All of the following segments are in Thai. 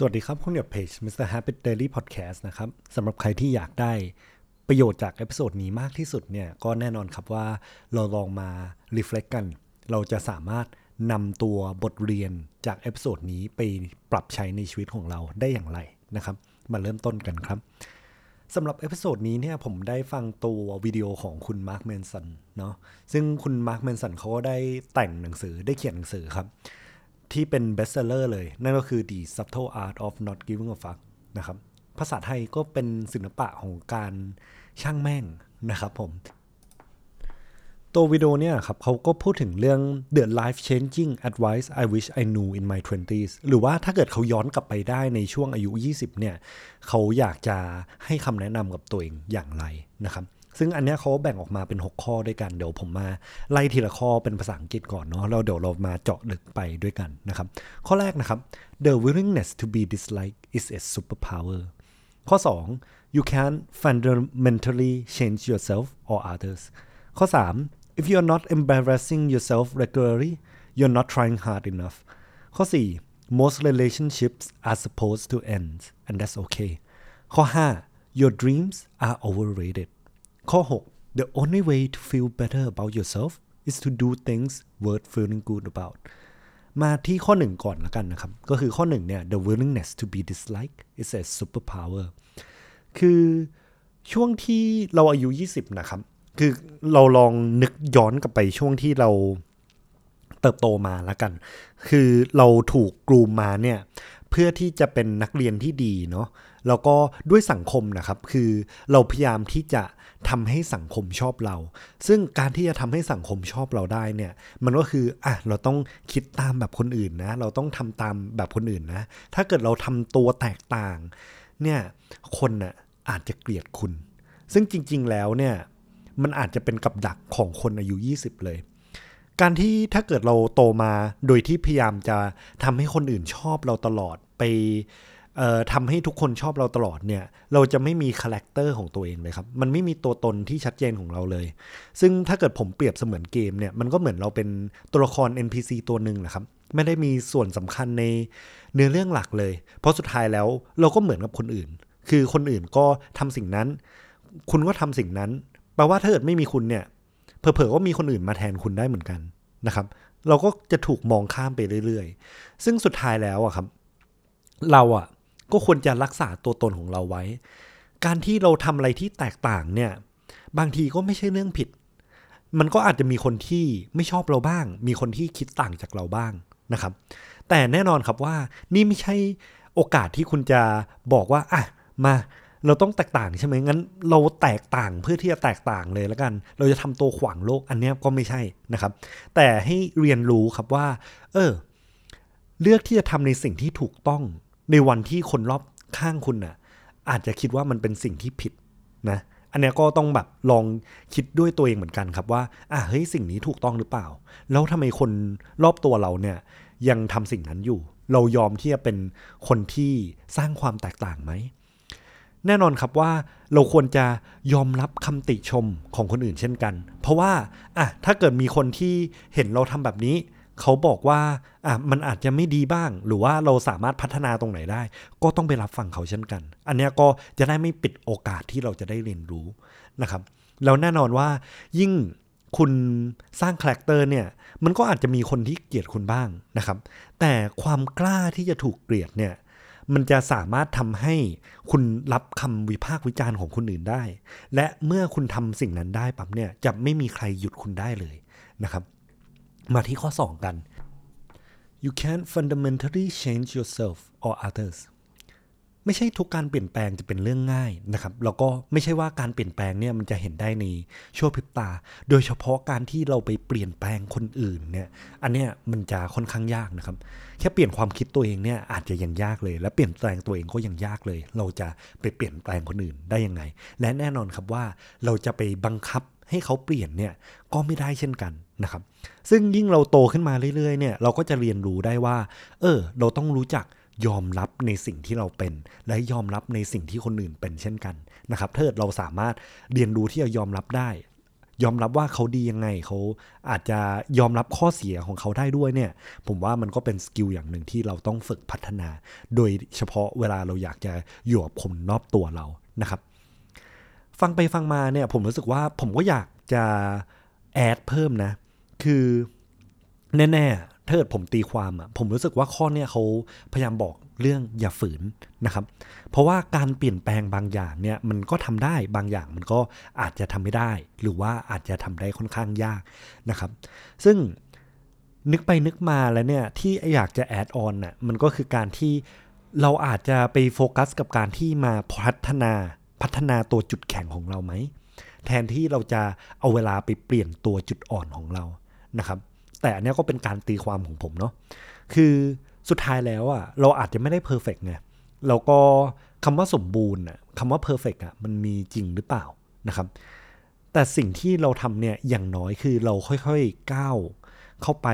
สวัสดีครับคุณกับเพจ Mr. Habit Diary Podcast นะครับสำหรับใครที่อยากได้ประโยชน์จาก episode นี้มากที่สุดเนี่ย ก็แน่นอนครับว่าเราลองมา reflect กัน เราจะสามารถนำตัวบทเรียนจาก episode นี้ไปปรับใช้ในชีวิตของเราได้อย่างไรนะครับ มาเริ่มต้นกันครับสำหรับ episode นี้เนี่ยผมได้ฟังตัววิดีโอของคุณ Mark Manson เนาะซึ่งคุณ Mark Manson เขาก็ได้แต่งหนังสือได้เขียนหนังสือครับ ที่เป็นเบสเซอร์เลย นั่นก็คือ The Subtle Art of Not Giving a Fuck นะครับ ภาษาไทยก็เป็นศิลปะของการช่างแม่งนะครับผม ตัววิดีโอเนี่ยครับเขาก็พูดถึงเรื่อง the life changing advice I wish I knew in my 20s หรือว่าถ้าเกิดเขาย้อนกลับไปได้ในช่วงอายุ 20 เนี่ย เขาอยากจะให้คำแนะนำกับตัวเองอย่างไรนะครับ ซึ่งอันนี้เขาแบ่งออกมาเป็น 6 ข้อด้วยกันเดี๋ยวผมมาไล่ทีละข้อเป็นภาษาอังกฤษก่อนเนาะแล้วเดี๋ยวเรามาเจาะลึกไปด้วยกันนะครับ ข้อแรกนะครับ the willingness to be disliked is a superpower ข้อ 2 you can fundamentally change yourself or others ข้อ 3 if you are not embarrassing yourself regularly you're not trying hard enough ข้อ 4 most relationships are supposed to end and that's okay ข้อ 5 your dreams are overrated ข้อ 6 the only way to feel better about yourself is to do things worth feeling good about มาที่ข้อหนึ่งก่อนละกันนะครับ ก็คือข้อหนึ่งเนี่ย the willingness to be disliked is a superpower คือช่วงที่เราอายุ 20 นะครับ คือเราลองนึกย้อนกลับไปช่วงที่เราเติบโตมาแล้วกัน คือเราถูกกลูมมาเนี่ย เพื่อที่จะเป็นนักเรียนที่ดีเนาะแล้วก็ด้วยสังคมนะครับคือเราพยายามที่จะทำให้สังคมชอบเรา ซึ่งการที่จะทำให้สังคมชอบเราได้เนี่ย มันก็คืออะเราต้องคิดตามแบบคนอื่นนะ เราต้องทำตามแบบคนอื่นนะ ถ้าเกิดเราทำตัวแตกต่าง เนี่ยคนน่ะอาจจะเกลียดคุณ ซึ่งจริง ๆ แล้วเนี่ยมันอาจจะเป็นกับดักของคนอายุ 20 เลย การที่ถ้าเกิดเราโตมาโดยที่พยายามจะทำให้คนอื่นชอบเราตลอดไป ทำให้ทุกคนชอบเราตลอดเนี่ย เราจะไม่มี character ของตัวเองเลยครับ มันไม่มีตัวตนที่ชัดเจนของเราเลย ซึ่งถ้าเกิดผมเปรียบเสมือนเกมเนี่ย มันก็เหมือนเราเป็นตัวละคร NPC ตัวหนึ่งแหละครับ ไม่ได้มีส่วนสำคัญในเนื้อเรื่องหลักเลย เพราะสุดท้ายแล้วเราก็เหมือนกับคนอื่น คือคนอื่นก็ทำสิ่งนั้น คุณก็ทำสิ่งนั้น แปลว่าถ้าเกิดไม่มีคุณเนี่ย เผลอๆก็มีคนอื่นมาแทนคุณได้เหมือนกันนะครับ เราก็จะถูกมองข้ามไปเรื่อย ๆ ซึ่งสุดท้ายแล้วอะครับ เราอะ ก็ควรจะรักษาตัวตนของเราไว้ การที่เราทำอะไรที่แตกต่างเนี่ย บางทีก็ไม่ใช่เรื่องผิด มันก็อาจจะมีคนที่ไม่ชอบเราบ้าง มีคนที่คิดต่างจากเราบ้างนะครับ แต่แน่นอนครับว่านี่ไม่ใช่โอกาสที่คุณจะบอกว่าอะมาเราต้องแตกต่างใช่ไหมงั้น เราแตกต่างเพื่อที่จะแตกต่างเลยแล้วกัน เราจะทำตัวขวางโลกอันนี้ก็ไม่ใช่นะครับ แต่ให้เรียนรู้ครับว่า เออ เลือกที่จะทำในสิ่งที่ถูกต้อง ในวันที่คนรอบข้างคุณน่ะ อาจจะคิดว่ามันเป็นสิ่งที่ผิดนะ อันนี้ก็ต้องแบบลองคิดด้วยตัวเองเหมือนกันครับว่าอะเฮ้ยสิ่งนี้ถูกต้องหรือเปล่า แล้วทำไมคนรอบตัวเราเนี่ยยังทำสิ่งนั้นอยู่ เรายอมที่จะเป็นคนที่สร้างความแตกต่างไหมแน่นอนครับว่าเราควรจะยอมรับคำติชมของคนอื่นเช่นกัน เพราะว่าอะถ้าเกิดมีคนที่เห็นเราทำแบบนี้ เขาบอกว่าอะมันอาจจะไม่ดีบ้าง หรือว่าเราสามารถพัฒนาตรงไหนได้ ก็ต้องไปรับฟังเขาเช่นกัน อันนี้ก็จะได้ไม่ปิดโอกาสที่เราจะได้เรียนรู้นะครับแล้วแน่นอนว่ายิ่งคุณสร้าง character เนี่ยมันก็อาจจะมีคนที่เกลียดคุณบ้างนะครับ แต่ความกล้าที่จะถูกเกลียดเนี่ยมันจะสามารถทำให้คุณรับคำวิพากษ์วิจารณ์ของคนอื่นได้ และเมื่อคุณทำสิ่งนั้นได้ปั๊บเนี่ยจะไม่มีใครหยุดคุณได้เลยนะครับ มาที่ข้อ 2 กัน you can't fundamentally change yourself or others ไม่ใช่ทุกการเปลี่ยนแปลงจะเป็นเรื่องง่ายนะครับ แล้วก็ไม่ใช่ว่าการเปลี่ยนแปลงเนี่ยมันจะเห็นได้ในชั่วพริบตา โดยเฉพาะการที่เราไปเปลี่ยนแปลงคนอื่นเนี่ย อันเนี้ยมันจะค่อนข้างยากนะครับ แค่เปลี่ยนความคิดตัวเองเนี่ยอาจจะยังยากเลย และเปลี่ยนแปลงตัวเองก็ยังยากเลย เราจะไปเปลี่ยนแปลงคนอื่นได้ยังไง และแน่นอนครับว่าเราจะไปบังคับ ให้เขาเปลี่ยนเนี่ยก็ไม่ได้เช่นกันนะครับ ซึ่งยิ่งเราโตขึ้นมาเรื่อยๆเนี่ยเราก็จะเรียนรู้ได้ว่า เออ เราต้องรู้จักยอมรับในสิ่งที่เราเป็น และยอมรับในสิ่งที่คนอื่นเป็นเช่นกันนะครับถ้าเราสามารถเรียนรู้ที่จะยอมรับได้ ยอมรับว่าเขาดียังไงเขาอาจจะยอมรับข้อเสียของเขาได้ด้วยเนี่ย ผมว่ามันก็เป็นสกิลอย่างหนึ่งที่เราต้องฝึกพัฒนา โดยเฉพาะเวลาเราอยากจะอยู่กับคนรอบตัวเรานะครับ ฟังไปฟังมาเนี่ย ผมรู้สึกว่าผมก็อยากจะแอดเพิ่มนะ คือแน่ๆถ้าเกิดผมตีความอะผมรู้สึกว่าข้อเนี้ยเขาพยายามบอกเรื่องอย่าฝืนนะครับ เพราะว่าการเปลี่ยนแปลงบางอย่างเนี่ยมันก็ทำได้บางอย่างมันก็อาจจะทำไม่ได้ หรือว่าอาจจะทำได้ค่อนข้างยากนะครับ ซึ่งนึกไปนึกมาแล้วเนี่ยที่อยากจะแอดออนน่ะมันก็คือการที่เราอาจจะไปโฟกัสกับการที่มาพัฒนา พัฒนาตัวจุดแข็งของเราไหม แทนที่เราจะเอาเวลาไปเปลี่ยนตัวจุดอ่อนของเรานะครับ แต่อันนี้ก็เป็นการตีความของผมเนาะคือสุดท้ายแล้วอะเราอาจจะไม่ได้ perfect ไงแล้วก็คำว่าสมบูรณ์อะคำว่า perfect อะมันมีจริงหรือเปล่านะครับ แต่สิ่งที่เราทำเนี่ยอย่างน้อยคือเราค่อยๆก้าวเข้าไป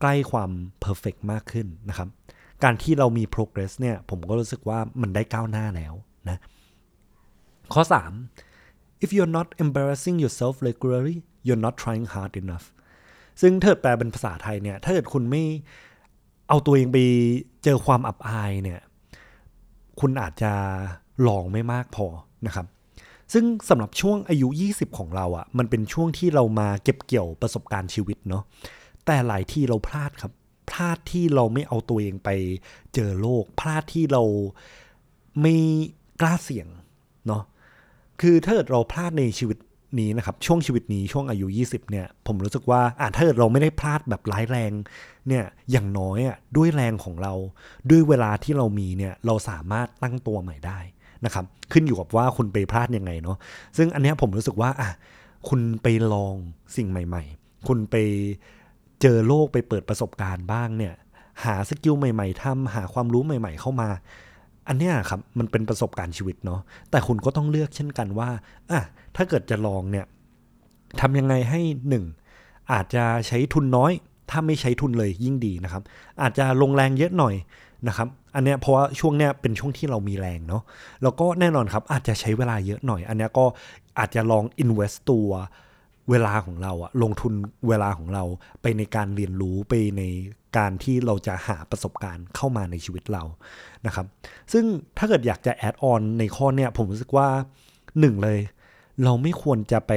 ใกล้ความ perfect มากขึ้นนะครับ การที่เรามี progress เนี่ยผมก็รู้สึกว่ามันได้ก้าวหน้าแล้วนะ ข้อ 3 if you're not embarrassing yourself regularly you're not trying hard enough ซึ่งเถิดแปลเป็นภาษาไทยเนี่ย ถ้าเกิดคุณไม่เอาตัวเองไปเจอความอับอายเนี่ย คุณอาจจะลองไม่มากพอนะครับ ซึ่งสำหรับช่วงอายุ 20 ของเราอะ่ะ มันเป็นช่วงที่เรามาเก็บเกี่ยวประสบการณ์ชีวิตเนาะ แต่หลายที่เราพลาดครับ พลาดที่เราไม่เอาตัวเองไปเจอโลก พลาดที่เราไม่กล้าเสี่ยงเนาะ คือถ้าเกิดเราพลาดในชีวิตนี้นะครับช่วงชีวิตนี้ช่วงอายุ 20เนี่ยผมรู้สึกว่าอ่าถ้าเกิดเราไม่ได้พลาดแบบร้ายแรงเนี่ยอย่างน้อยอะด้วยแรงของเรา ด้วยเวลาที่เรามีเนี่ยเราสามารถตั้งตัวใหม่ได้นะครับขึ้นอยู่กับว่าคุณไปพลาดยังไงเนาะซึ่งอันนี้ผมรู้สึกว่าอะคุณไปลองสิ่งใหม่ ๆ คุณไปเจอโลกไปเปิดประสบการณ์บ้างเนี่ยหาสกิลใหม่ ๆทำหาความรู้ใหม่ ๆ เข้ามา อันเนี้ยครับมันเป็นประสบการณ์ชีวิตเนาะแต่คุณก็ต้องเลือกเช่นกันว่าอะถ้าเกิดจะลองเนี่ยทำยังไงให้หนึ่งอาจจะใช้ทุนน้อย ถ้าไม่ใช้ทุนเลยยิ่งดีนะครับ อาจจะลงแรงเยอะหน่อยนะครับอันเนี้ยเพราะว่าช่วงเนี้ยเป็นช่วงที่เรามีแรงเนาะแล้วก็แน่นอนครับอาจจะใช้เวลาเยอะหน่อย อันเนี้ยก็อาจจะลอง invest ตัว เวลาของเราอะลงทุนเวลาของเราไปในการเรียนรู้ไปในการที่เราจะหาประสบการณ์เข้ามาในชีวิตเรานะครับ ซึ่งถ้าเกิดอยากจะแอดออนในข้อเนี้ยผมรู้สึกว่าหนึ่งเลย เราไม่ควรจะไป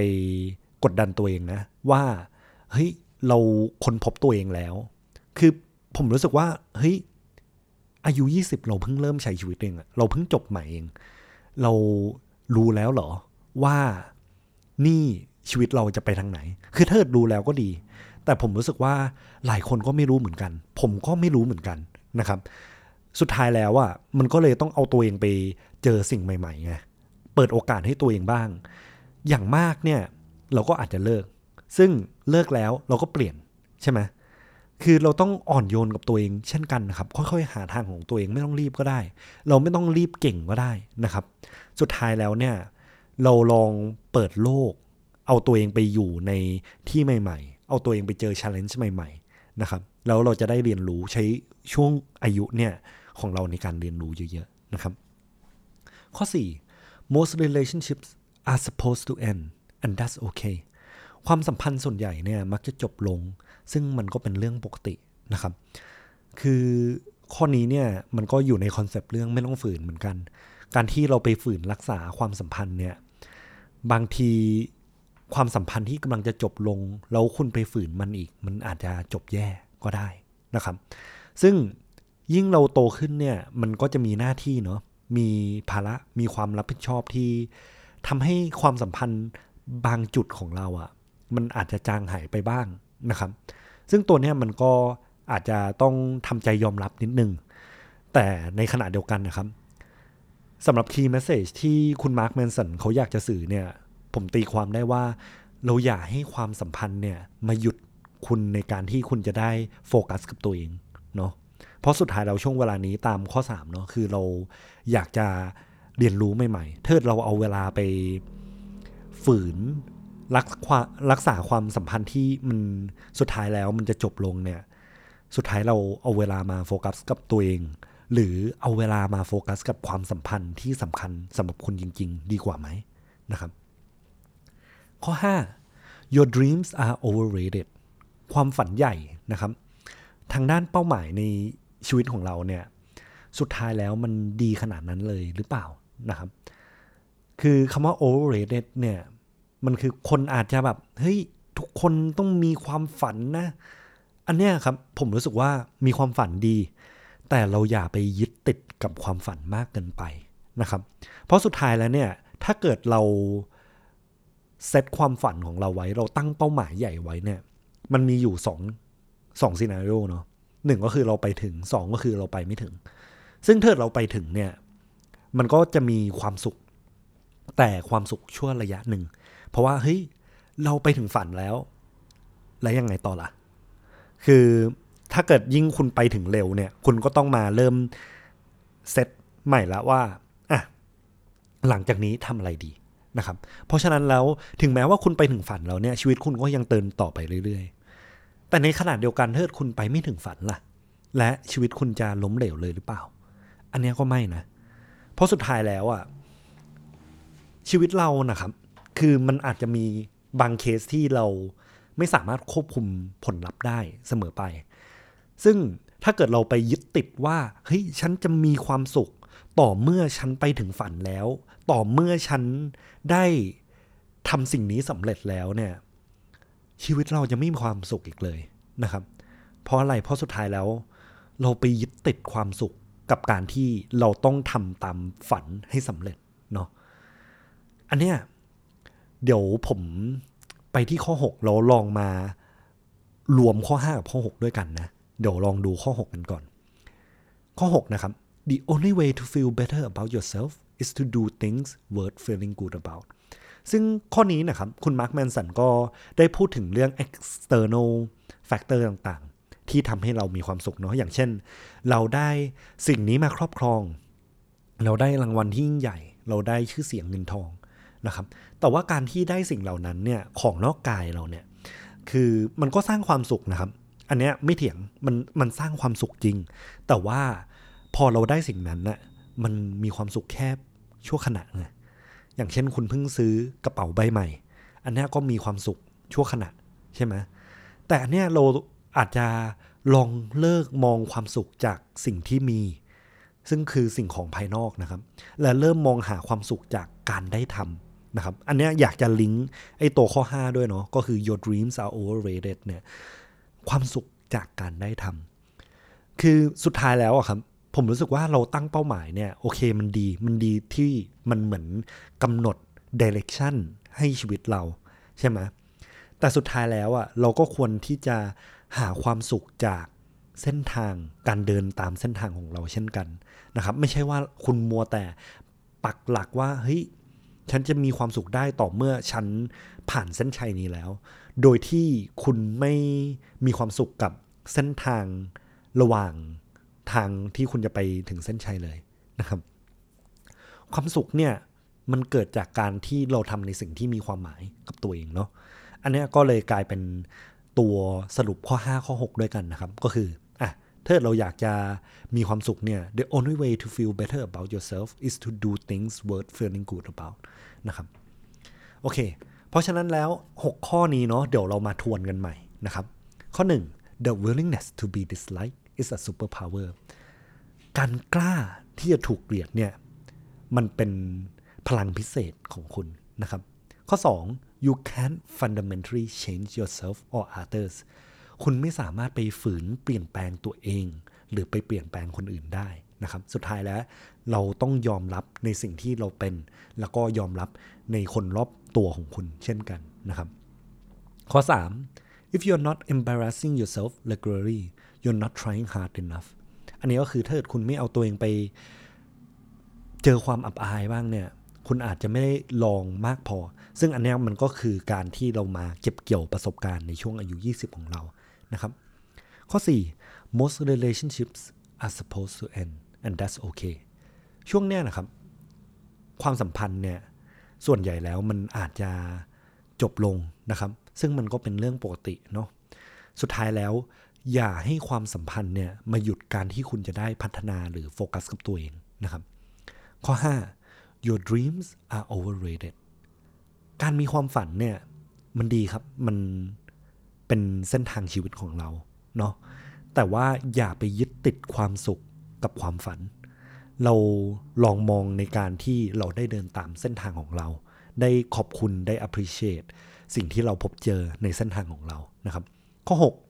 กดดันตัวเองนะ ว่าเฮ้ยเราค้นพบตัวเองแล้ว คือผมรู้สึกว่าเฮ้ยอายุ 20 เราเพิ่งเริ่มใช้ชีวิตเองเราเพิ่งจบใหม่เอง เรารู้แล้วเหรอว่านี่ ชีวิตเราจะไปทางไหน คือถ้าดูแล้วก็ดี แต่ผมรู้สึกว่าหลายคนก็ไม่รู้เหมือนกัน ผมก็ไม่รู้เหมือนกันนะครับ สุดท้ายแล้วอะมันก็เลยต้องเอาตัวเองไปเจอสิ่งใหม่ๆไงเปิดโอกาสให้ตัวเองบ้าง อย่างมากเนี่ยเราก็อาจจะเลิก ซึ่งเลิกแล้วเราก็เปลี่ยนใช่ไหมคือเราต้องอ่อนโยนกับตัวเองเช่นกันนะครับค่อยๆ หาทางของตัวเองไม่ต้องรีบก็ได้ เราไม่ต้องรีบเก่งก็ได้นะครับ สุดท้ายแล้วเนี่ยเราลองเปิดโลก เอาตัวเองไปอยู่ในที่ใหม่ ๆ เอาตัวเองไปเจอ challenge ใหม่ ๆ นะครับ แล้วเราจะได้เรียนรู้ใช้ช่วงอายุเนี่ยของเราในการเรียนรู้เยอะๆนะครับ ข้อ 4 most relationships are supposed to end and that's okay ความสัมพันธ์ส่วนใหญ่เนี่ยมักจะจบลง ซึ่งมันก็เป็นเรื่องปกตินะครับ คือข้อนี้เนี่ยมันก็อยู่ในคอนเซปต์เรื่องไม่ต้องฝืนเหมือนกัน การที่เราไปฝืนรักษาความสัมพันธ์เนี่ยบางที ความสัมพันธ์ที่กำลังจะจบลง แล้วคุณไปฝืนมันอีก มันอาจจะจบแย่ก็ได้นะครับ ซึ่งยิ่งเราโตขึ้นเนี่ยมันก็จะมีหน้าที่เนาะมีภาระมีความรับผิดชอบที่ทำให้ความสัมพันธ์บางจุดของเราอะ่ะ มันอาจจะจางหายไปบ้างนะครับ ซึ่งตัวเนี้ยมันก็อาจจะต้องทำใจยอมรับนิดนึง แต่ในขณะเดียวกันนะครับสำหรับ key message ที่คุณ Mark Manson เขาอยากจะสื่อเนี่ย ผมตีความได้ว่า เราอย่าให้ความสัมพันธ์เนี่ยมาหยุดคุณในการที่คุณจะได้โฟกัสกับตัวเองเนาะเพราะสุดท้ายเราช่วงเวลานี้ตามข้อ3เนาะคือเราอยากจะเรียนรู้ใหม่ๆเกิดเราเอาเวลาไปฝืนรักรักษาความสัมพันธ์ที่มันสุดท้ายแล้วมันจะจบลงเนี่ย สุดท้ายเราเอาเวลามาโฟกัสกับตัวเอง หรือเอาเวลามาโฟกัสกับความสัมพันธ์ที่สำคัญสำหรับคุณจริง ๆ ดีกว่าไหมนะครับ ข้อ your dreams are overrated ความฝันใหญ่นะครับ ทางด้านเป้าหมายในชีวิตของเราเนี่ย สุดท้ายแล้วมันดีขนาดนั้นเลยหรือเปล่านะครับ คือคำว่า overrated เนี่ย มันคือคนอาจจะแบบ เฮ้ย ทุกคนต้องมีความฝันนะ อันเนี้ยครับ ผมรู้สึกว่ามีความฝันดี แต่เราอย่าไปยึดติดกับความฝันมากเกินไปนะครับ เพราะสุดท้ายแล้วเนี่ย ถ้าเกิดเรา เซตความฝันของเราไว้ เราตั้งเป้าหมายใหญ่ไว้เนี่ย มันมีอยู่สองสองซีนารีโอเนาะหนึ่งก็คือเราไปถึงสองก็คือเราไปไม่ถึง ซึ่งถ้าเราไปถึงเนี่ย มันก็จะมีความสุข แต่ความสุขชั่วระยะหนึ่ง เพราะว่าเฮ้ยเราไปถึงฝันแล้ว แล้วยังไงต่อล่ะ คือถ้าเกิดยิ่งคุณไปถึงเร็วเนี่ย คุณก็ต้องมาเริ่มเซตใหม่ละว่าอะหลังจากนี้ทำอะไรดี นะครับ เพราะฉะนั้นแล้วถึงแม้ว่าคุณไปถึงฝันแล้วเนี่ยชีวิตคุณก็ยังเตินต่อไปเรื่อย ๆ แต่ในขณะเดียวกันถ้าคุณไปไม่ถึงฝันล่ะ และชีวิตคุณจะล้มเหลวเลยหรือเปล่า อันนี้ก็ไม่นะ เพราะสุดท้ายแล้วอะชีวิตเรานะครับ คือมันอาจจะมีบางเคสที่เราไม่สามารถควบคุมผลลัพธ์ได้เสมอไป ซึ่งถ้าเกิดเราไปยึดติดว่าเฮ้ยฉันจะมีความสุข ต่อเมื่อฉันไปถึงฝันแล้ว ต่อเมื่อฉันได้ทำสิ่งนี้สำเร็จแล้วเนี่ย ชีวิตเราจะไม่มีความสุขอีกเลยนะครับ เพราะอะไรเพราะสุดท้ายแล้ว เราไปยึดติดความสุขกับการที่เราต้องทำตามฝันให้สำเร็จเนาะอันเนี้ยเดี๋ยวผมไปที่ข้อ 6 เราลองมารวมข้อ 5 กับข้อ 6 ด้วยกันนะ เดี๋ยวลองดูข้อ 6 กันก่อน ข้อ 6 นะครับ the only way to feel better about yourself is to do things worth feeling good about ซึ่งข้อนี้นะครับคุณมาร์คแมนสันก็ได้พูดถึงเรื่อง external factor ต่างๆ ที่ทำให้เรามีความสุขเนาะอย่างเช่น เราได้สิ่งนี้มาครอบครอง เราได้รางวัลที่ยิ่งใหญ่ เราได้ชื่อเสียงเงินทองนะครับ แต่ว่าการที่ได้สิ่งเหล่านั้นเนี่ยของนอกกายเราเนี่ยคือมันก็สร้างความสุขนะครับ อันเนี้ยไม่เถียงมันมันสร้างความสุขจริง แต่ว่า พอเราได้สิ่งนั้นน่ะมันมีความสุขแค่ชั่วขณะไงอย่างเช่นคุณเพิ่งซื้อกระเป๋าใบใหม่ อันนี้ก็มีความสุขชั่วขณะใช่ไหมแต่อันเนี้ยเราอาจจะลองเลิกมองความสุขจากสิ่งที่มี ซึ่งคือสิ่งของภายนอกนะครับ และเริ่มมองหาความสุขจากการได้ทำนะครับ อันนี้อยากจะลิงก์ไอ้ตัวข้อ 5 ด้วยเนาะก็คือ your dreams are overrated เนี่ยความสุขจากการได้ทำคือสุดท้ายแล้วอะครับ ผมรู้สึกว่าเราตั้งเป้าหมายเนี่ยโอเคมันดี มันดีที่มันเหมือนกำหนด direction ให้ชีวิตเราใช่ไหมแต่สุดท้ายแล้วอะเราก็ควรที่จะหาความสุขจากเส้นทางการเดินตามเส้นทางของเราเช่นกันนะครับ ไม่ใช่ว่าคุณมัวแต่ปักหลักว่าเฮ้ยฉันจะมีความสุขได้ต่อเมื่อฉันผ่านเส้นชัยนี้แล้ว โดยที่คุณไม่มีความสุขกับเส้นทางระหว่าง ทางที่คุณจะไปถึงเส้นชัยเลยนะครับ ความสุขเนี่ยมันเกิดจากการที่เราทำในสิ่งที่มีความหมายกับตัวเองเนาะอันนี้ก็เลยกลายเป็นตัวสรุปข้อ 5 ข้อ 6 ด้วยกันนะครับ ก็คืออะถ้าเราอยากจะมีความสุขเนี่ย the only way to feel better about yourself is to do things worth feeling good about นะครับ โอเค เพราะฉะนั้นแล้ว 6 ข้อนี้เนาะเดี๋ยวเรามาทวนกันใหม่นะครับ ข้อ 1 the willingness to be disliked is a superpower การกล้าที่จะถูกเกลียดเนี่ยมันเป็นพลังพิเศษของคุณนะครับ ข้อ 2 you can't fundamentally change yourself or others คุณไม่สามารถไปฝืนเปลี่ยนแปลงตัวเอง หรือไปเปลี่ยนแปลงคนอื่นได้นะครับ สุดท้ายแล้วเราต้องยอมรับในสิ่งที่เราเป็น แล้วก็ยอมรับในคนรอบตัวของคุณเช่นกันนะครับ ข้อ 3 if you're not embarrassing yourself regularly you're not trying hard enough อันนี้ก็คือถ้าเกิดคุณไม่เอาตัวเองไป เจอความอับอายบ้างเนี่ย คุณอาจจะไม่ได้ลองมากพอ ซึ่งอันนี้มันก็คือการที่เรามาเก็บเกี่ยวประสบการณ์ในช่วงอายุ 20 ของเรานะครับ ข้อ 4 most relationships are supposed to end and that's okay ช่วงเนี้ยนะครับ ความสัมพันธ์เนี่ยส่วนใหญ่แล้วมันอาจจะจบลงนะครับ ซึ่งมันก็เป็นเรื่องปกติเนาะสุดท้ายแล้ว อย่าให้ความสัมพันธ์เนี่ยมาหยุดการที่คุณจะได้พัฒนาหรือโฟกัสกับตัวเองนะครับ ข้อ 5 your dreams are overrated การมีความฝันเนี่ยมันดีครับมันเป็นเส้นทางชีวิตของเราเนาะแต่ว่าอย่าไปยึดติดความสุขกับความฝัน เราลองมองในการที่เราได้เดินตามเส้นทางของเรา ได้ขอบคุณได้ appreciate สิ่งที่เราพบเจอในเส้นทางของเรานะครับ ข้อ 6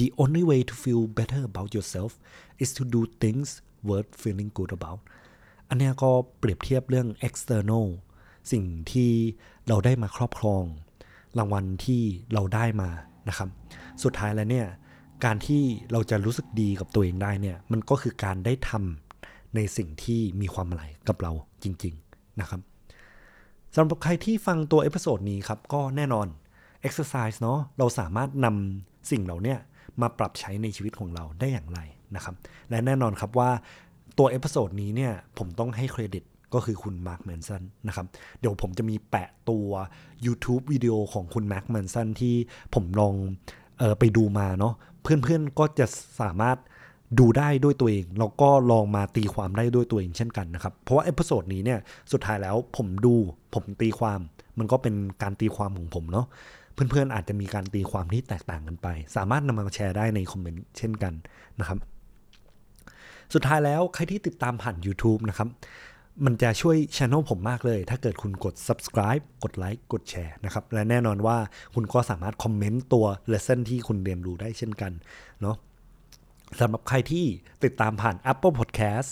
the only way to feel better about yourself is to do things worth feeling good about อันนี้ก็เปรียบเทียบเรื่อง external สิ่งที่เราได้มาครอบครอง รางวัลที่เราได้มานะครับ สุดท้ายแล้วเนี่ย การที่เราจะรู้สึกดีกับตัวเองได้เนี่ย มันก็คือการได้ทำในสิ่งที่มีความหมายกับเราจริง ๆ นะครับสำหรับใครที่ฟังตัว episode นี้ครับ ก็แน่นอน exercise เนาะเราสามารถนำสิ่งเหล่านี้ มาปรับใช้ในชีวิตของเราได้อย่างไรนะครับ และแน่นอนครับว่าตัว episode นี้เนี่ยผมต้องให้เครดิตก็คือคุณ Mark Manson นะครับ เดี๋ยวผมจะมีแปะตัว YouTube วิดีโอของคุณ Mark Manson ที่ผมลองออไปดูมาเนาะเพื่อนๆก็จะสามารถดูได้ด้วยตัวเองแล้วก็ลองมาตีความได้ด้วยตัวเองเช่นกันนะครับ เพราะว่า episode นี้เนี่ยสุดท้ายแล้วผมดูผมตีความมันก็เป็นการตีความของผมเนาะ เพื่อนๆอาจจะมีการตีความที่แตกต่างกันไป สามารถนำมาแชร์ได้ในคอมเมนต์เช่นกันนะครับ สุดท้ายแล้วใครที่ติดตามผ่าน YouTube นะครับมันจะช่วยช anel ผมมากเลย ถ้าเกิดคุณกด subscribe กดไลค์กดแชร์นะครับ และแน่นอนว่าคุณก็สามารถคอมเมนต์ตัว lesson ที่คุณเรียนรู้ได้เช่นกันเนาะสำหรับใครที่ติดตามผ่าน Apple Podcast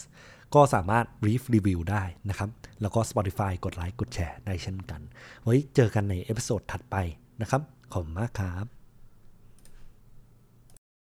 ก็สามารถ brief review ได้นะครับ แล้วก็ Spotify กดไลค์กดแชร์ได้เช่นกัน ไว้เจอกันใน episode ถัดไป นะครับ ขอบคุณมากครับ